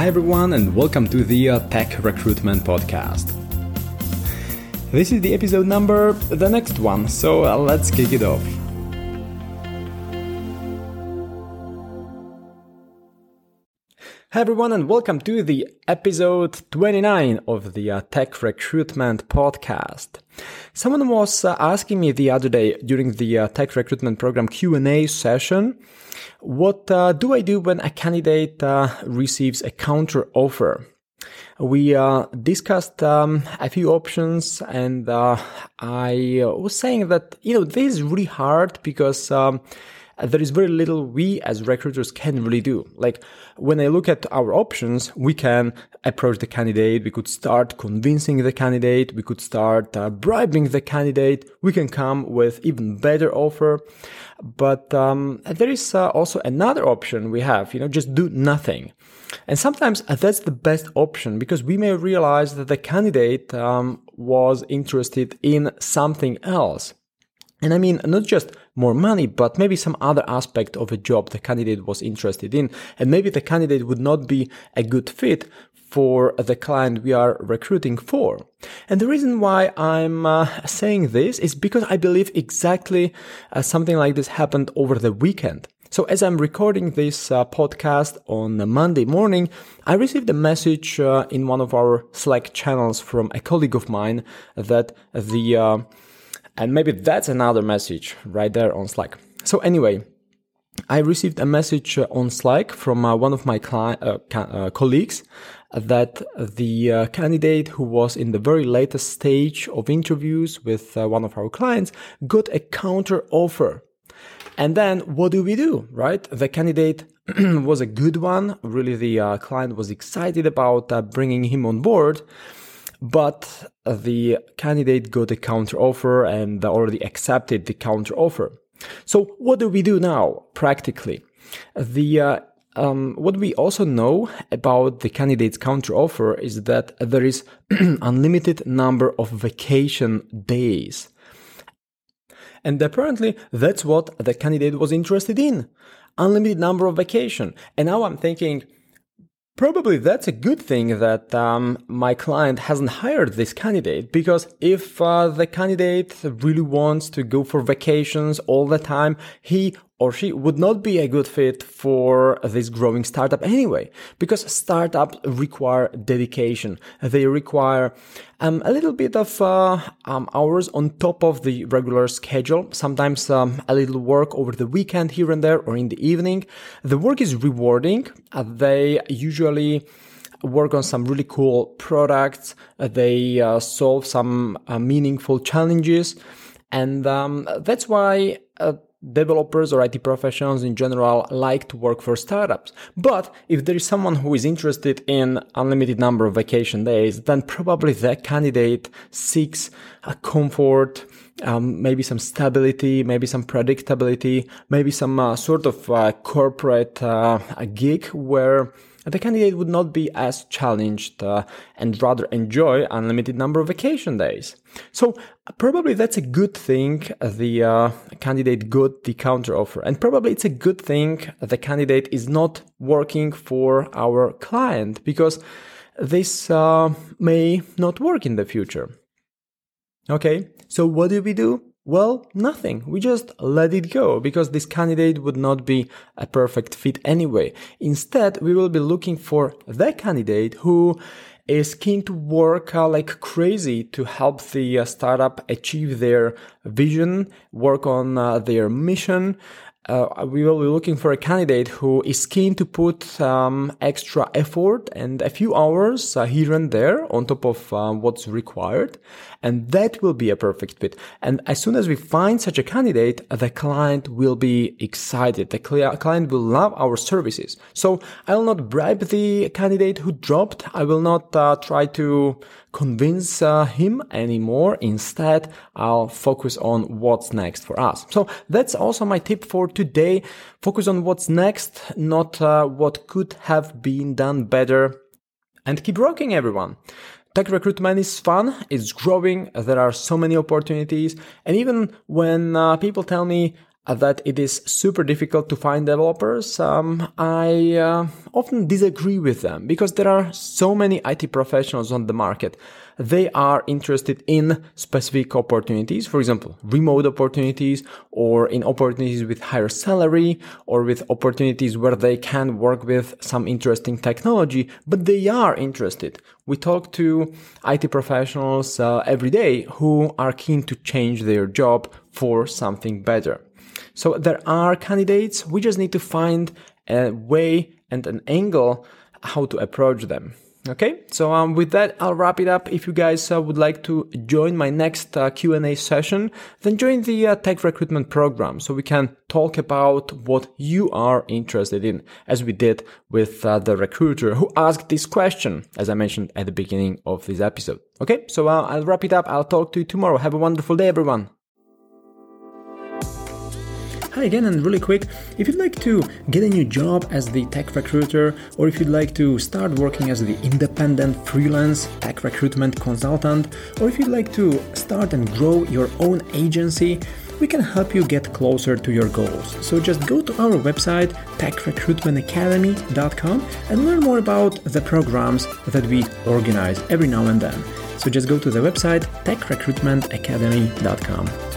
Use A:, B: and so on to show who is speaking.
A: Hi, everyone, and welcome to the uh, Tech Recruitment Podcast. This is the episode number, the next one, so uh, let's kick it off. Hi, everyone, and welcome to the episode 29 of the uh, Tech Recruitment Podcast. Someone was uh, asking me the other day during the uh, Tech Recruitment Program Q&A session what uh, do I do when a candidate uh, receives a counter offer? We uh, discussed um, a few options, and I was saying that you know this is really hard because um, there is very little we as recruiters can really do. Like when I look at our options, we can approach the candidate. We could start convincing the candidate. We could start uh, bribing the candidate. We can come with even better offer. But um, there is uh, also another option we have, you know, just do nothing. And sometimes uh, that's the best option because we may realize that the candidate um, was interested in something else. And I mean, not just more money, but maybe some other aspect of a job the candidate was interested in. And maybe the candidate would not be a good fit for the client we are recruiting for. And the reason why I'm uh, saying this is because I believe exactly uh, something like this happened over the weekend. So as I'm recording this uh, podcast on Monday morning, I received a message uh, in one of our Slack channels from a colleague of mine that the uh, and maybe that's another message right there on Slack. So anyway, I received a message uh, on Slack from uh, one of my uh, ca- uh, colleagues that the uh, candidate who was in the very latest stage of interviews with uh, one of our clients got a counter offer. And then what do we do, right? The candidate was a good one. Really, the client was excited about bringing him on board but the candidate got a counter offer and already accepted the counter offer. So what do we do now practically? The uh, um, what we also know about the candidate's counter offer is that there is unlimited number of vacation days. And apparently that's what the candidate was interested in. Unlimited number of vacation. And now I'm thinking, Probably that's a good thing that um, my client hasn't hired this candidate because if uh, the candidate really wants to go for vacations all the time, he or she would not be a good fit for this growing startup anyway, because startups require dedication. They require um, a little bit of uh, um, hours on top of the regular schedule, sometimes um, a little work over the weekend here and there or in the evening. The work is rewarding. Uh, they usually work on some really cool products. Uh, they uh, solve some uh, meaningful challenges. And um, that's why uh, developers or IT professionals in general like to work for startups. But if there is someone who is interested in unlimited number of vacation days, then probably that candidate seeks a comfort, um, maybe some stability, maybe some predictability, maybe some uh, sort of uh, corporate uh, gig where the candidate would not be as challenged uh, and rather enjoy unlimited number of vacation days. So probably that's a good thing the uh, candidate got the counter offer and probably it's a good thing the candidate is not working for our client because this uh, may not work in the future. Okay, so what do we do? Well, nothing. We just let it go because this candidate would not be a perfect fit anyway. Instead, we will be looking for the candidate who is keen to work uh, like crazy to help the uh, startup achieve their vision, work on uh, their mission, uh, we will be looking for a candidate who is keen to put um, extra effort and a few hours uh, here and there on top of uh, what's required. And that will be a perfect fit. And as soon as we find such a candidate, the client will be excited. The client will love our services. So I will not bribe the candidate who dropped. I will not uh, try to convince uh, him anymore. Instead, I'll focus on what's next for us. So that's also my tip for today. Focus on what's next, not uh, what could have been done better. And keep rocking, everyone. Tech recruitment is fun, it's growing, there are so many opportunities. And even when uh, people tell me, that it is super difficult to find developers, um, I uh, often disagree with them because there are so many IT professionals on the market. They are interested in specific opportunities, for example, remote opportunities or in opportunities with higher salary or with opportunities where they can work with some interesting technology, but they are interested. We talk to IT professionals uh, every day who are keen to change their job for something better. So there are candidates. We just need to find a way and an angle how to approach them. Okay, so um, with that, I'll wrap it up. If you guys uh, would like to join my next uh, Q&A session, then join the uh, tech recruitment program so we can talk about what you are interested in, as we did with uh, the recruiter who asked this question, as I mentioned at the beginning of this episode. Okay, so uh, I'll wrap it up. I'll talk to you tomorrow. Have a wonderful day, everyone. Hi again, and really quick, if you'd like to get a new job as the tech recruiter, or if you'd like to start working as the independent freelance tech recruitment consultant, or if you'd like to start and grow your own agency, we can help you get closer to your goals. So just go to our website, techrecruitmentacademy.com, and learn more about the programs that we organize every now and then. So just go to the website, techrecruitmentacademy.com.